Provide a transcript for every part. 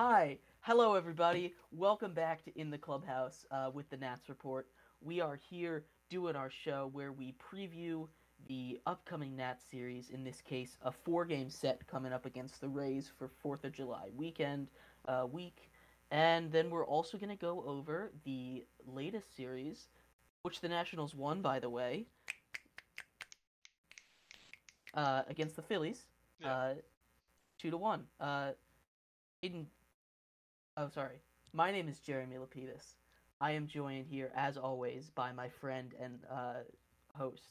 Hi, hello everybody. Welcome back to In the Clubhouse uh, with the Nats Report. We are here doing our show where we preview the upcoming Nats series. In this case, a four-game set coming up against the Reds for Fourth of July weekend uh, week, and then we're also going to go over the latest series, which the Nationals won, by the way, uh, against the Phillies, Yeah. uh, two to one. Uh, Hayden Oh, sorry. My name is Jeremy Lapidus. I am joined here, as always, by my friend and uh, host.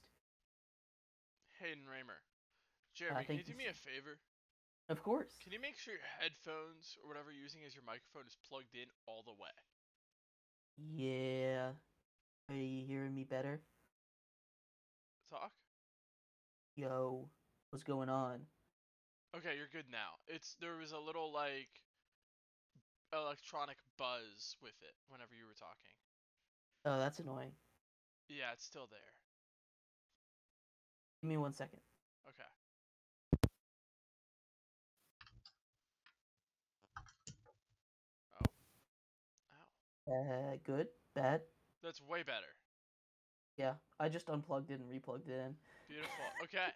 Hayden Raymer. Jeremy, can you do me a favor? Of course. Can you make sure your headphones or whatever you're using as your microphone is plugged in all the way? Yeah. Are you hearing me better? Talk? Yo, what's going on? Okay, you're good now. It's there was a little like electronic buzz with it whenever you were talking. Oh, that's annoying. Yeah, it's still there. Give me one second. Okay. Oh. Ow. Uh, good? Bad? That's way better. Yeah, I just unplugged it and replugged it in. Beautiful. Okay.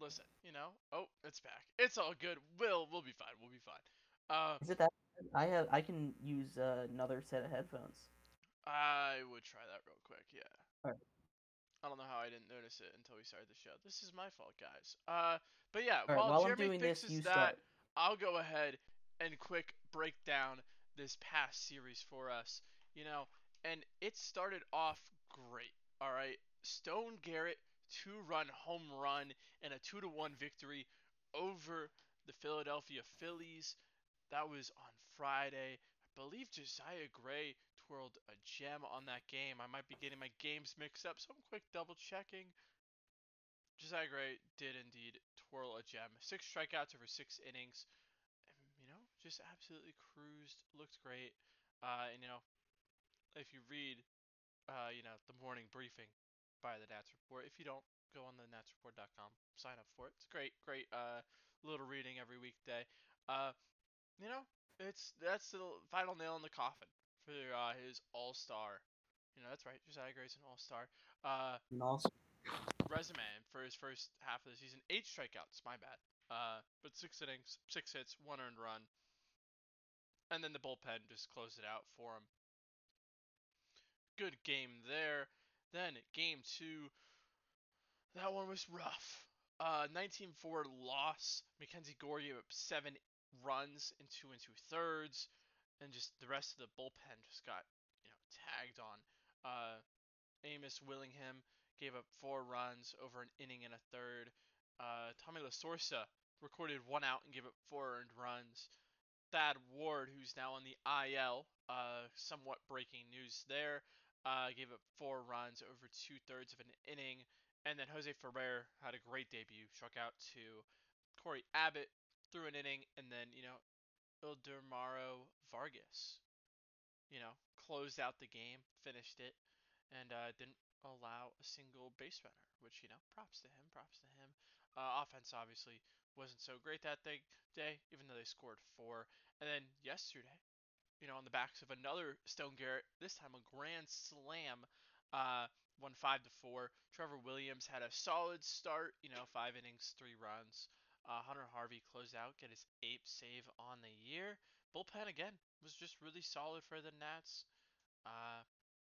Listen, you know. Oh, it's back. It's all good. We'll we'll be fine. We'll be fine. Uh, Is it that? I have. I can use uh, another set of headphones. I would try that real quick. Yeah. Alright. I don't know how I didn't notice it until we started the show. This is my fault, guys. Uh, but yeah, right, while, while Jeremy this, fixes you that, start. I'll go ahead and quick break down this past series for us. You know, and it started off great. All right, Stone Garrett two-run home run and a two-to-one victory over the Philadelphia Phillies. That was on Friday. I believe Josiah Gray twirled a gem on that game. I might be getting my games mixed up, so I'm quick double checking. Josiah Gray did indeed twirl a gem. Six strikeouts over six innings. You know, just absolutely cruised. Looked great. Uh, and, you know, if you read, uh, you know, the morning briefing by the Nats Report, if you don't, go on the natsreport.com, sign up for it. It's great, great uh, little reading every weekday. Uh, you know, it's that's the final nail in the coffin for uh, his All Star. You know, that's right, Josiah Gray's an All Star. Uh, And also, resume for his first half of the season. Eight strikeouts, my bad. Uh, but six innings, six hits, one earned run. And then the bullpen just closed it out for him. Good game there. Then game two, that one was rough. Uh, 19-4 loss. Mackenzie Gore gave up seven runs in two and two thirds, and just the rest of the bullpen just got you know tagged on. Uh, Amos Willingham gave up four runs over an inning and a third. Uh, Tommy La Sorsa recorded one out and gave up four earned runs. Thad Ward, who's now on the IL, uh, somewhat breaking news there, uh, gave up four runs over two thirds of an inning. And then Jose Ferrer had a great debut, struck out to Cory Abbott through an inning, and then, you know, Ildemaro Vargas, you know, closed out the game, finished it, and uh, didn't allow a single base runner, which, you know, props to him, props to him. Uh, offense obviously wasn't so great that day, day, even though they scored four. And then yesterday, you know, on the backs of another Stone Garrett, this time a grand slam, uh, won five to four. Trevor Williams had a solid start, you know, five innings, three runs. Uh, Hunter Harvey closed out, get his eighth save on the year. Bullpen again was just really solid for the Nats. Uh,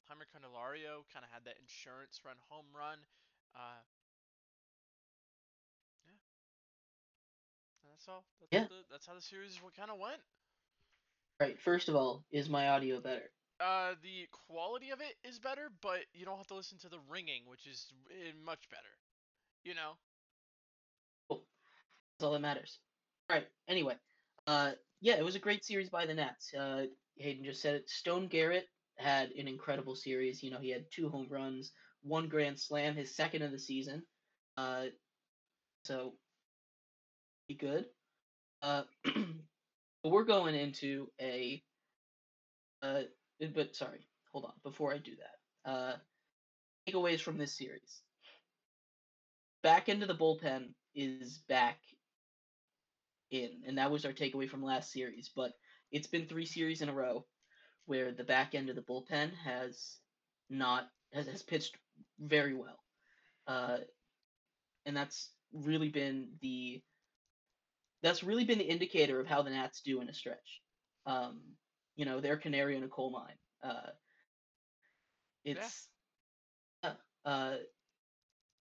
Jeimer Candelario kind of had that insurance run home run. Uh, yeah, And that's all. That's, Yeah. the, that's how the series kind of went. right. First of all, is my audio better? Uh, the quality of it is better, but you don't have to listen to the ringing, which is eh, much better. You know? That's all that matters. All right. Anyway, uh, yeah, it was a great series by the Nats. Uh, Hayden just said it. Stone Garrett had an incredible series. You know, he had two home runs, one grand slam, his second of the season. Uh, so, be good. Uh, but we're going into a. Uh, but sorry, hold on. Before I do that, uh, takeaways from this series. Back into the bullpen is back in, and that was our takeaway from last series. But it's been three series in a row where the back end of the bullpen has not has, has pitched very well, uh, and that's really been the that's really been the indicator of how the Nats do in a stretch. Um, you know, they're canary in a coal mine. Uh, it's yeah. uh,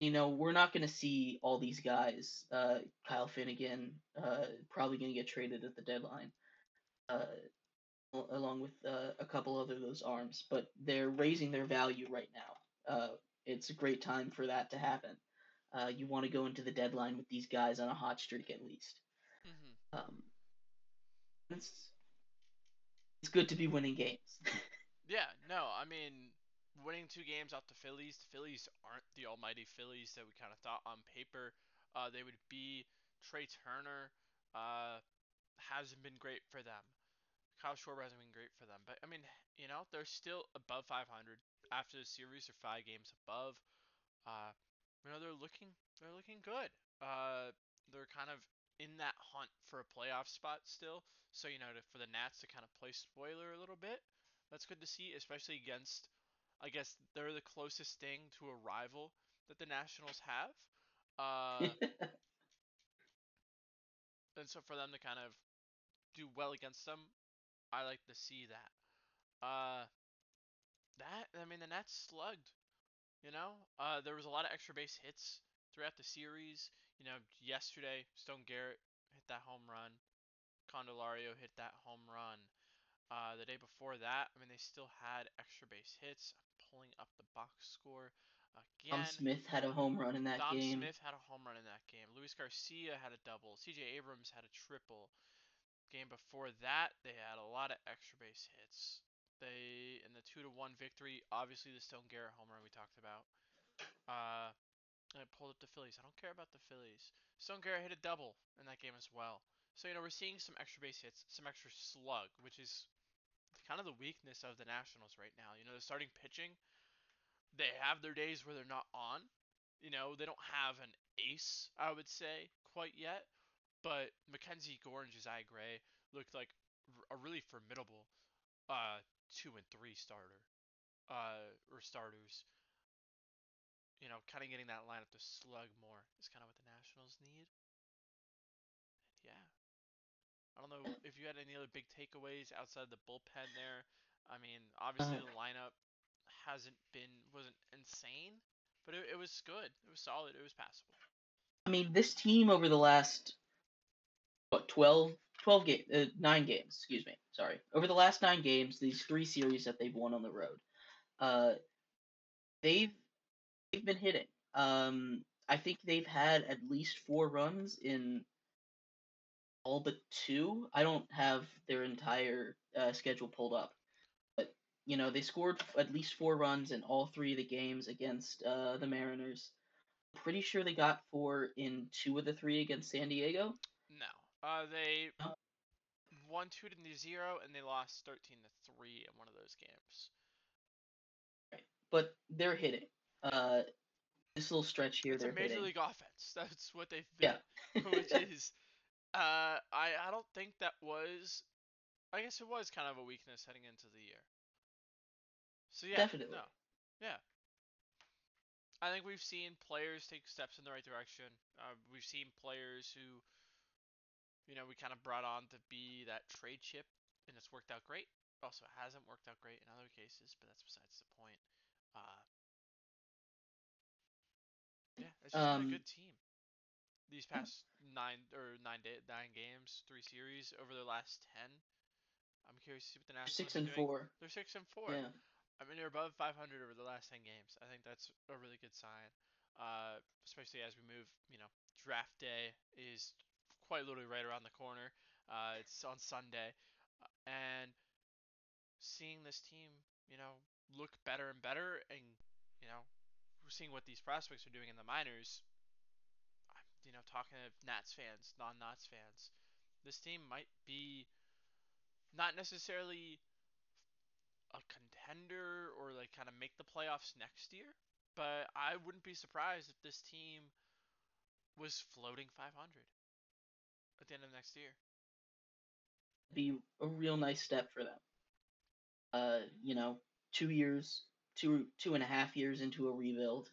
you know, we're not going to see all these guys. Uh, Kyle Finnegan uh, probably going to get traded at the deadline, uh, along with uh, a couple other those arms. But they're raising their value right now. Uh, it's a great time for that to happen. Uh, you want to go into the deadline with these guys on a hot streak at least. Mm-hmm. Um, it's it's good to be winning games. yeah, no, I mean winning two games off the Phillies. The Phillies aren't the almighty Phillies that we kind of thought on paper uh, they would be. Trey Turner uh, hasn't been great for them. Kyle Schwarber hasn't been great for them. But I mean, you know, they're still above 500 after the series. They're five games above. Uh, you know, they're looking they're looking good. Uh, they're kind of in that hunt for a playoff spot still. So you know, to, for the Nats to kind of play spoiler a little bit, that's good to see, especially against I guess they're the closest thing to a rival that the Nationals have. Uh, and so for them to kind of do well against them, I like to see that. Uh, that I mean the Nats slugged. You know, uh, there was a lot of extra base hits throughout the series. You know, yesterday Stone Garrett hit that home run. Candelario hit that home run. Uh, the day before that, I mean, they still had extra base hits pulling up the box score. Again, Dom Smith had a home run in that Dom game. Smith had a home run in that game. Luis Garcia had a double. CJ Abrams had a triple. Game before that, they had a lot of extra base hits. They in the two to one victory, obviously the Stone Garrett home run we talked about. Uh, and I pulled up the Phillies. I don't care about the Phillies. Stone Garrett hit a double in that game as well. So you know we're seeing some extra base hits, some extra slug, which is kind of the weakness of the Nationals right now. You know, the starting pitching, they have their days where they're not on. You know, they don't have an ace, I would say, quite yet. But Mackenzie Gore and Josiah Gray looked like a really formidable uh, two and three starter uh, or starters. You know, kind of getting that lineup to slug more is kind of what the Nationals need. I don't know if you had any other big takeaways outside the bullpen there. I mean, obviously uh, the lineup hasn't been wasn't insane, but it, it was good. It was solid. It was passable. I mean, this team over the last what 12 12 game uh, 9 games, excuse me. Sorry. Over the last 9 games, these three series that they've won on the road. Uh they've they've been hitting. Um I think they've had at least 4 runs in all but two. I don't have their entire uh, schedule pulled up, but you know they scored at least four runs in all three of the games against uh, the Mariners. Pretty sure they got four in two of the three against San Diego. No, uh, they no? won two to zero and they lost thirteen to three in one of those games. Right, but they're hitting. Uh, this little stretch here, it's they're a major hitting. league offense. That's what they've been. Yeah. which is uh, I I don't think that was. I guess it was kind of a weakness heading into the year. So yeah, definitely. No, yeah. I think we've seen players take steps in the right direction. Uh, we've seen players who, you know, we kind of brought on to be that trade chip, and it's worked out great. Also, hasn't worked out great in other cases, but that's besides the point. Uh, yeah, it's just um, been a good team these past nine or nine day, nine games, three series over the last ten. I'm curious to see what the Nationals six and doing. four. They're six and four. Yeah. I mean, they're above 500 over the last 10 games. I think that's a really good sign, uh, especially as we move. You know, draft day is quite literally right around the corner. Uh, it's on Sunday, uh, and seeing this team, you know, look better and better, and you know, seeing what these prospects are doing in the minors you know, talking to Nats fans, non-Nats fans, this team might be not necessarily a contender or like kind of make the playoffs next year, but I wouldn't be surprised if this team was floating 500. at the end of next year. Be a real nice step for them. Uh, you know, two years, two two and a half years into a rebuild,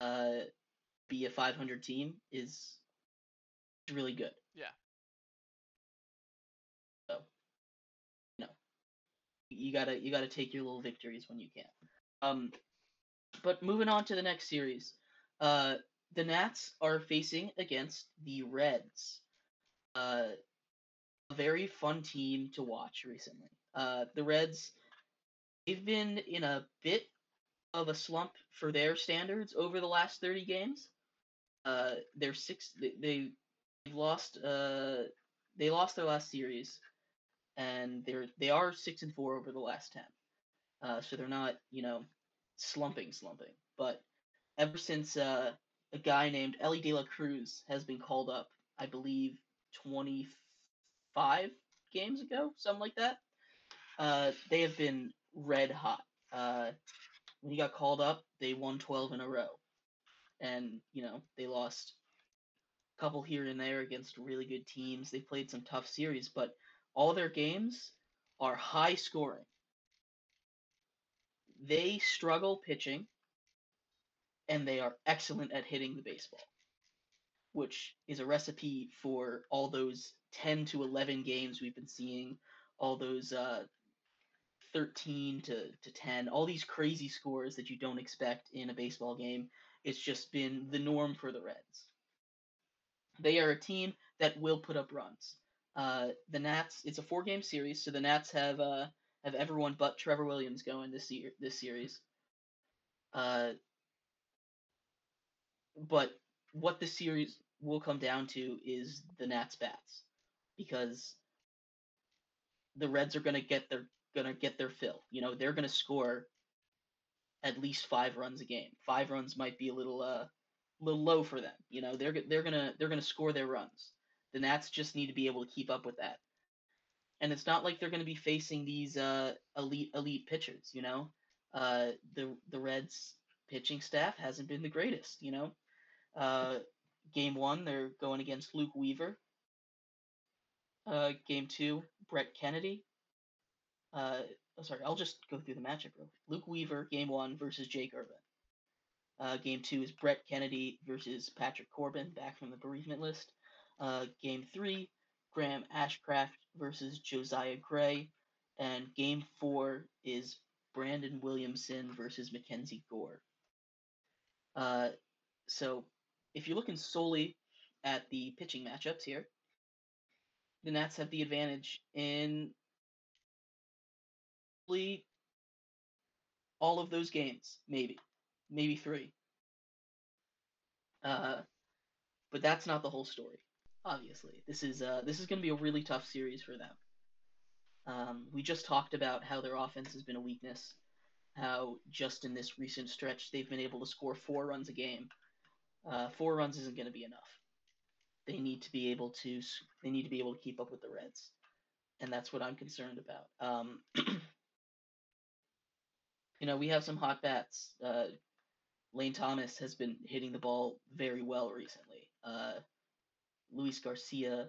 uh, be a 500 team is really good. Yeah. So, you know, you gotta you gotta take your little victories when you can. Um, but moving on to the next series, uh, the Nats are facing against the Reds. Uh, a very fun team to watch recently. Uh, the Reds, they've been in a bit of a slump for their standards over the last 30 games. Uh, they're six. They, they they've lost. Uh, they lost their last series, and they're they are six and four over the last ten. Uh, so they're not you know slumping, slumping. But ever since uh, a guy named Elly De La Cruz has been called up, I believe twenty five games ago, something like that. Uh, they have been red hot. Uh, when he got called up, they won 12 in a row. And, you know, they lost a couple here and there against really good teams. They played some tough series, but all their games are high scoring. They struggle pitching, and they are excellent at hitting the baseball, which is a recipe for all those 10 to 11 games we've been seeing, all those uh, 13 to, to 10, all these crazy scores that you don't expect in a baseball game. It's just been the norm for the Reds. They are a team that will put up runs. Uh, the Nats, it's a four game series, so the Nats have uh, have everyone but Trevor Williams going this year this series. Uh, but what the series will come down to is the Nats bats because the Reds are going to get their going to get their fill. You know, they're going to score at least 5 runs a game. 5 runs might be a little uh little low for them. You know, they're they're to they're to score their runs. The Nats just need to be able to keep up with that. And it's not like they're going to be facing these uh elite elite pitchers, you know. Uh the the Reds pitching staff hasn't been the greatest, you know. Uh game 1 they're going against Luke Weaver. Uh game 2 Brett Kennedy. Uh, oh, sorry, I'll just go through the matchup real. Luke Weaver, game one versus Jake Irvin. Uh, game two is Brett Kennedy versus Patrick Corbin, back from the bereavement list. Uh, game three, Graham Ashcraft versus Josiah Gray. And game four is Brandon Williamson versus Mackenzie Gore. Uh, so, if you're looking solely at the pitching matchups here, the Nats have the advantage in all of those games, maybe, maybe three. Uh, but that's not the whole story. Obviously, this is uh, this is going to be a really tough series for them. Um, we just talked about how their offense has been a weakness. How just in this recent stretch they've been able to score four runs a game. Uh, four runs isn't going to be enough. They need to be able to they need to be able to keep up with the Reds, and that's what I'm concerned about. Um, you know, we have some hot bats. Uh, Lane Thomas has been hitting the ball very well recently. Uh, Luis Garcia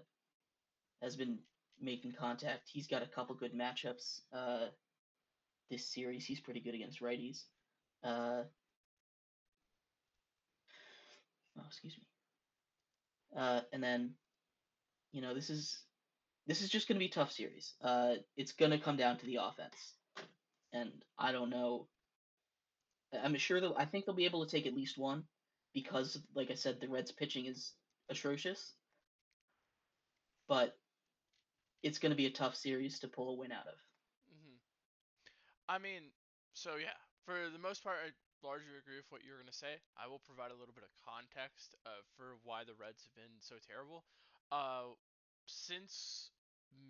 has been making contact. He's got a couple good matchups uh, this series. He's pretty good against righties. Uh, oh, excuse me. Uh, and then, you know, this is this is just going to be tough series. Uh, it's going to come down to the offense and I don't know. I'm sure that I think they'll be able to take at least one because, like I said, the Reds' pitching is atrocious. But it's going to be a tough series to pull a win out of. hmm I mean, so yeah, for the most part, I largely agree with what you're going to say. I will provide a little bit of context uh, for why the Reds have been so terrible. Uh, since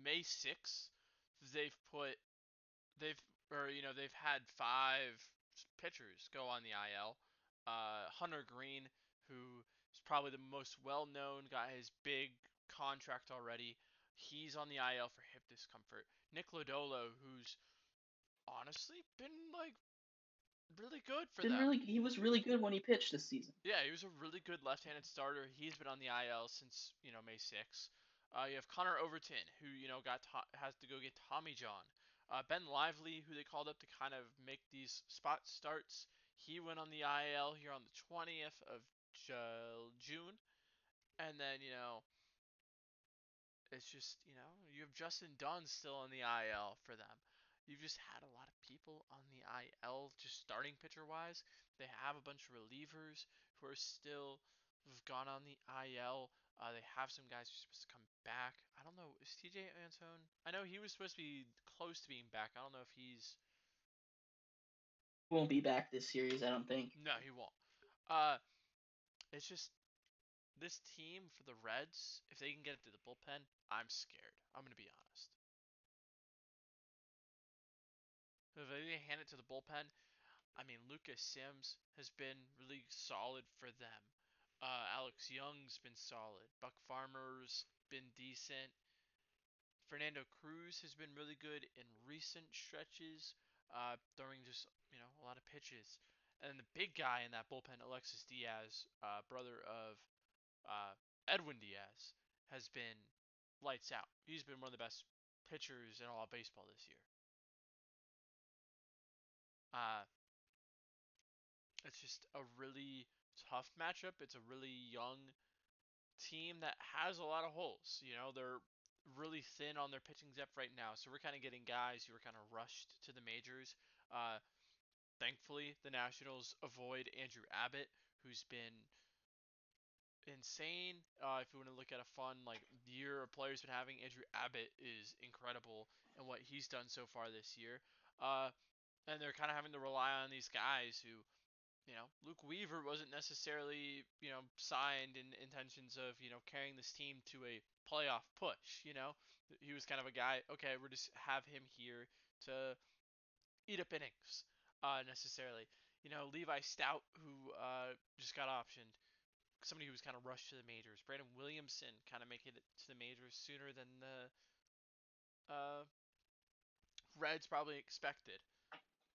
May 6th, they've put they've or you know they've had five pitchers go on the IL. Uh, Hunter Greene, who is probably the most well-known got his big contract already. He's on the IL for hip discomfort. Nick Lodolo, who's honestly been like really good for them. really, he was really good when he pitched this season. Yeah, he was a really good left-handed starter. He's been on the IL since you know May 6. Uh, you have Connor Overton, who you know got to- has to go get Tommy John. Uh, ben Lively, who they called up to kind of make these spot starts. He went on the IL here on the 20th of June, and then you know it's just you know you have Justin Dunn still on the IL for them. You've just had a lot of people on the IL, just starting pitcher wise. They have a bunch of relievers who are still have gone on the IL. Uh, they have some guys who are supposed to come back. I don't know. Is Tejay Antone? I know he was supposed to be close to being back. I don't know if he's. Won't be back this series, I don't think. No, he won't. Uh, it's just this team for the Reds. If they can get it to the bullpen, I'm scared. I'm gonna be honest. If they hand it to the bullpen, I mean Lucas Sims has been really solid for them. Uh, Alex Young's been solid. Buck Farmer's been decent. Fernando Cruz has been really good in recent stretches, uh, throwing just you know a lot of pitches. And the big guy in that bullpen, Alexis Diaz, uh, brother of uh, Edwin Diaz, has been lights out. He's been one of the best pitchers in all of baseball this year. Uh, it's just a really tough matchup. It's a really young team that has a lot of holes. You know, they're really thin on their pitching depth right now. So we're kind of getting guys who are kind of rushed to the majors. Uh, thankfully, the Nationals avoid Andrew Abbott, who's been insane. Uh, if you want to look at a fun like year a player's been having, Andrew Abbott is incredible in what he's done so far this year. Uh, and they're kind of having to rely on these guys who, you know, Luke Weaver wasn't necessarily, you know, signed in intentions of, you know, carrying this team to a playoff push. You know, he was kind of a guy. Okay, we're just have him here to eat up innings, uh, necessarily. You know, Levi Stout, who uh, just got optioned, somebody who was kind of rushed to the majors. Brandon Williamson kind of making it to the majors sooner than the uh, Reds probably expected.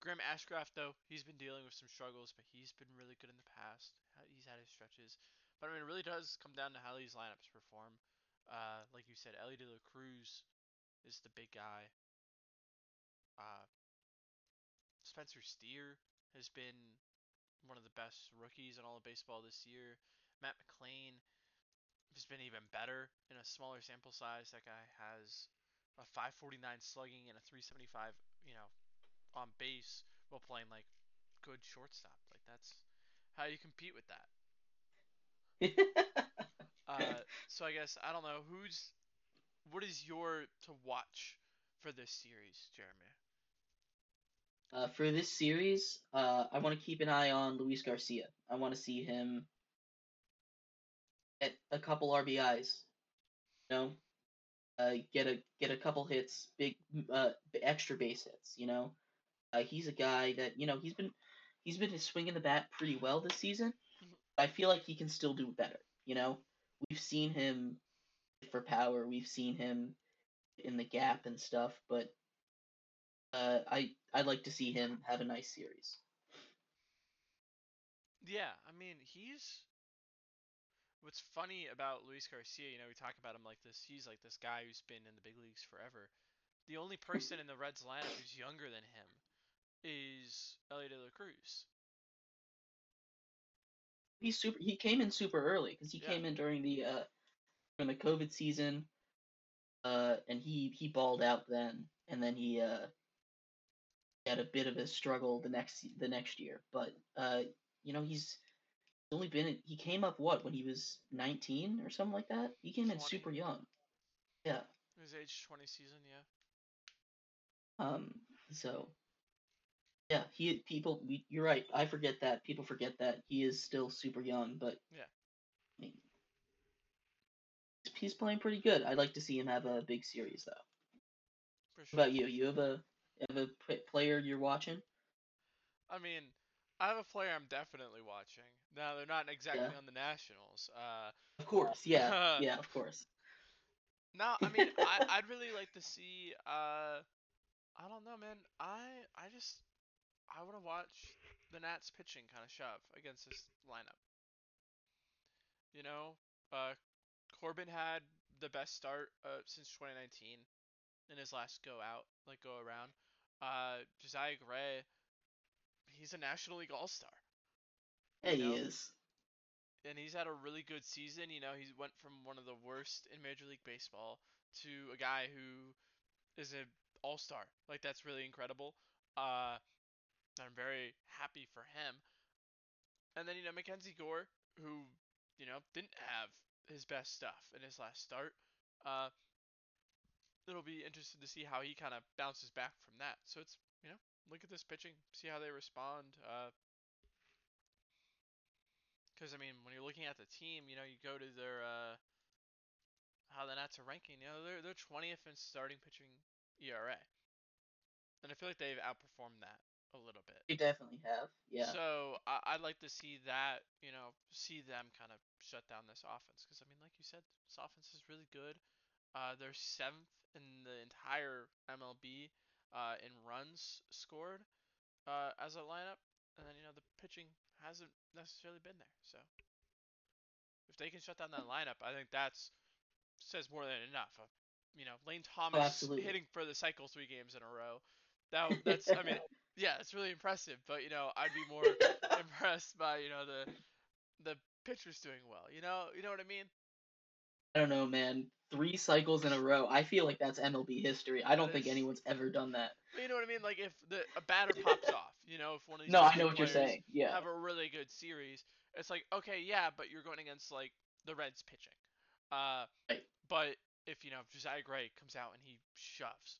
Graham Ashcraft, though, he's been dealing with some struggles, but he's been really good in the past. He's had his stretches. But I mean, it really does come down to how these lineups perform. Uh, like you said, Elly De La Cruz is the big guy. Uh, Spencer Steer has been one of the best rookies in all of baseball this year. Matt McLain has been even better in a smaller sample size. That guy has a 549 slugging and a 375, you know, on base while playing like good shortstop. Like that's how you compete with that. uh, so I guess I don't know who's what is your to watch for this series, Jeremy. Uh, for this series, uh, I want to keep an eye on Luis Garcia. I want to see him get a couple RBIs. You know, uh, get a get a couple hits, big uh, extra base hits. You know, uh, he's a guy that you know he's been he's been swinging the bat pretty well this season. I feel like he can still do better. You know, we've seen him for power. We've seen him in the gap and stuff, but uh, I I'd like to see him have a nice series. Yeah, I mean he's. What's funny about Luis Garcia, you know, we talk about him like this. He's like this guy who's been in the big leagues forever. The only person in the Reds lineup who's younger than him is Elly De La Cruz. He's super. He came in super early because he Yeah. came in during the uh during the COVID season, uh, and he he balled out then, and then he uh had a bit of a struggle the next the next year. But uh, you know, he's only been he came up what when he was 19 or something like that. He came in super young. Yeah. His age 20 season, yeah. Um. So. Yeah, he people. We, you're right. I forget that. People forget that he is still super young, but Yeah. I mean, he's playing pretty good. I'd like to see him have a big series, though. For What sure. about you? You have a you have a player you're watching? I mean, I have a player I'm definitely watching. Now they're not exactly Yeah. on the Nationals. Uh, Of course, yeah, yeah, of course. no, I mean, I, I'd really like to see. Uh, I don't know, man. I I just I want to watch the Nats pitching kind of shove against this lineup. You know, uh, Corbin had the best start uh, since 2019 in his last go out, like go around. Uh, Josiah Gray, he's a National League All Star. Yeah, You he is. and he's had a really good season. You know, he went from one of the worst in Major League Baseball to a guy who is an all star. Like that's really incredible. Uh, I'm very happy for him. And then you know Mackenzie Gore, who you know didn't have his best stuff in his last start. Uh, it'll be interesting to see how he kind of bounces back from that. So it's you know look at this pitching, see how they respond. Uh, because I mean, when you're looking at the team, you know, you go to their uh, how the Nats are ranking. You know, they're they're 20th in starting pitching ERA, and I feel like they've outperformed that a little bit. They definitely have. Yeah. So I, I'd like to see that, you know, see them kind of shut down this offense because I mean, like you said, this offense is really good. Uh, they're seventh in the entire MLB uh, in runs scored uh, as a lineup, and then you know the pitching hasn't necessarily been there. So if they can shut down that lineup, I think that's says more than enough. You know, Lane Thomas absolutely. hitting for the cycle three games in a row. That that's I mean, yeah, it's really impressive. But you know, I'd be more impressed by you know the the pitchers doing well. You know, you know what I mean? I don't know, man. Three cycles in a row. I feel like that's MLB history. I don't think anyone's ever done that. But you know what I mean? Like if the a batter pops off, you know, if one of these No, I know what you're saying. Yeah. have a really good series, it's like okay, yeah, but you're going against like the Reds pitching. Uh, Right. but if you know if Josiah Gray comes out and he shoves,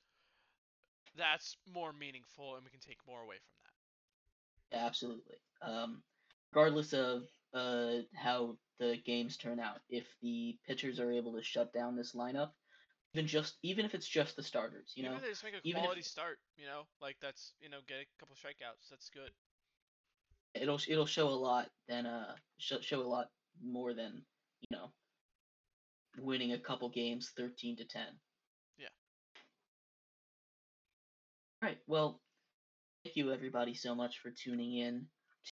that's more meaningful, and we can take more away from that. Yeah, absolutely. Um, regardless of uh, how the games turn out, if the pitchers are able to shut down this lineup, even just even if it's just the starters, you know, Even if they just make a even if- quality start, you know, like that's you know get a couple strikeouts, that's good. it'll it'll show a lot than uh show, show a lot more than you know winning a couple games 13 to 10 Yeah. All right well thank you everybody so much for tuning in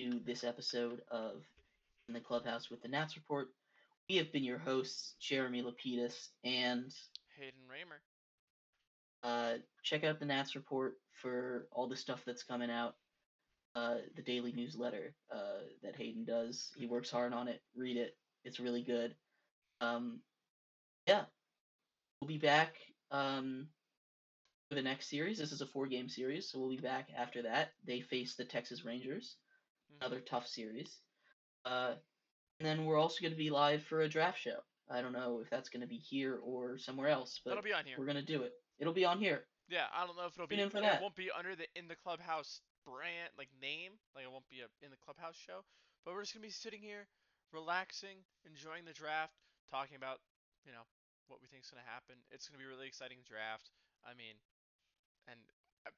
to this episode of in the clubhouse with the nats report we have been your hosts jeremy lapidus and Hayden Raymer. uh, check out the nats report for all the stuff that's coming out uh, the daily newsletter uh, that Hayden does. He works hard on it. Read it. It's really good. Um, yeah, we'll be back um, the next series. This is a four-game series, so we'll be back after that. They face the Texas Rangers, Mhm. another tough series. Uh, and then we're also going to be live for a draft show. I don't know if that's going to be here or somewhere else, but That'll be on here. we're going to do it. It'll be on here. Yeah, I don't know if it'll Tune be. in for It that. won't be under the in the clubhouse brand like name. Like it won't be a in the clubhouse show. But we're just gonna be sitting here, relaxing, enjoying the draft, talking about you know what we think's gonna happen. It's gonna be a really exciting draft. I mean, and I,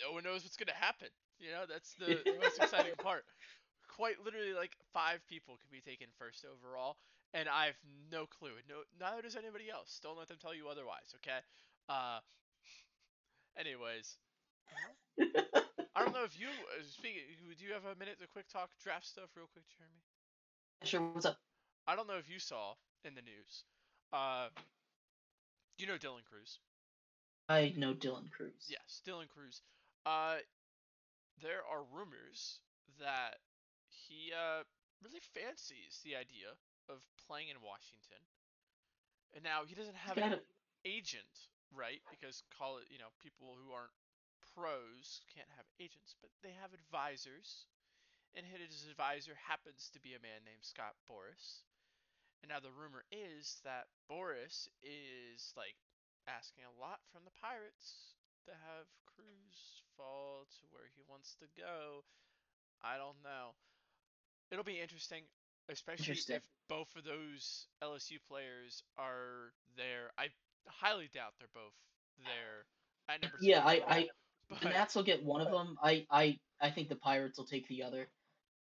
no one knows what's gonna happen. You know, that's the, the most exciting part. Quite literally, like five people could be taken first overall, and I have no clue. No, neither does anybody else. Don't let them tell you otherwise. Okay. Uh. Anyways, I don't know if you uh, speaking. Do you have a minute to quick talk draft stuff real quick, Jeremy? Sure, what's up? I don't know if you saw in the news. Uh, you know Dylan Crews? I know Dylan Crews. Yes, Dylan Crews. Uh, there are rumors that he uh really fancies the idea of playing in Washington. And now he doesn't have an agent, right? Because call it, you know, people who aren't pros can't have agents, but they have advisors. And his advisor happens to be a man named Scott Boras. And now the rumor is that Boris is like asking a lot from the Pirates to have Crews fall to where he wants to go. I don't know. It'll be interesting, especially Interesting. if both of those LSU players are there. I highly doubt they're both there. I never. Yeah, I, I But the Nats will get one of them. I, I, I think the Pirates will take the other.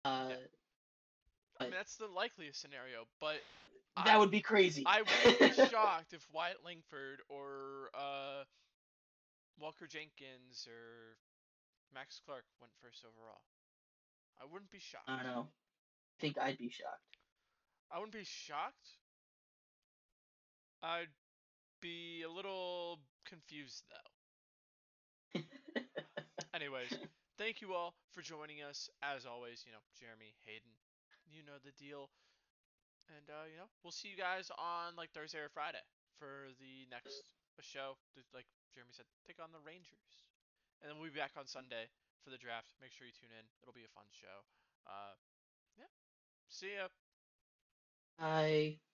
Uh, I mean, that's the likeliest scenario. But that I, would be crazy. I wouldn't be shocked if Wyatt Langford or uh, Walker Jenkins or Max Clark went first overall. I wouldn't be shocked. I don't know. I think I'd be shocked. I wouldn't be shocked. I'd be a little confused though. Anyways, thank you all for joining us. As always, you know, Jeremy, Hayden, you know the deal. And uh, you know, we'll see you guys on like Thursday or Friday for the next show. Like Jeremy said, take on the Rangers, and then we'll be back on Sunday for the draft. Make sure you tune in. It'll be a fun show. Uh, yeah. See ya. Bye.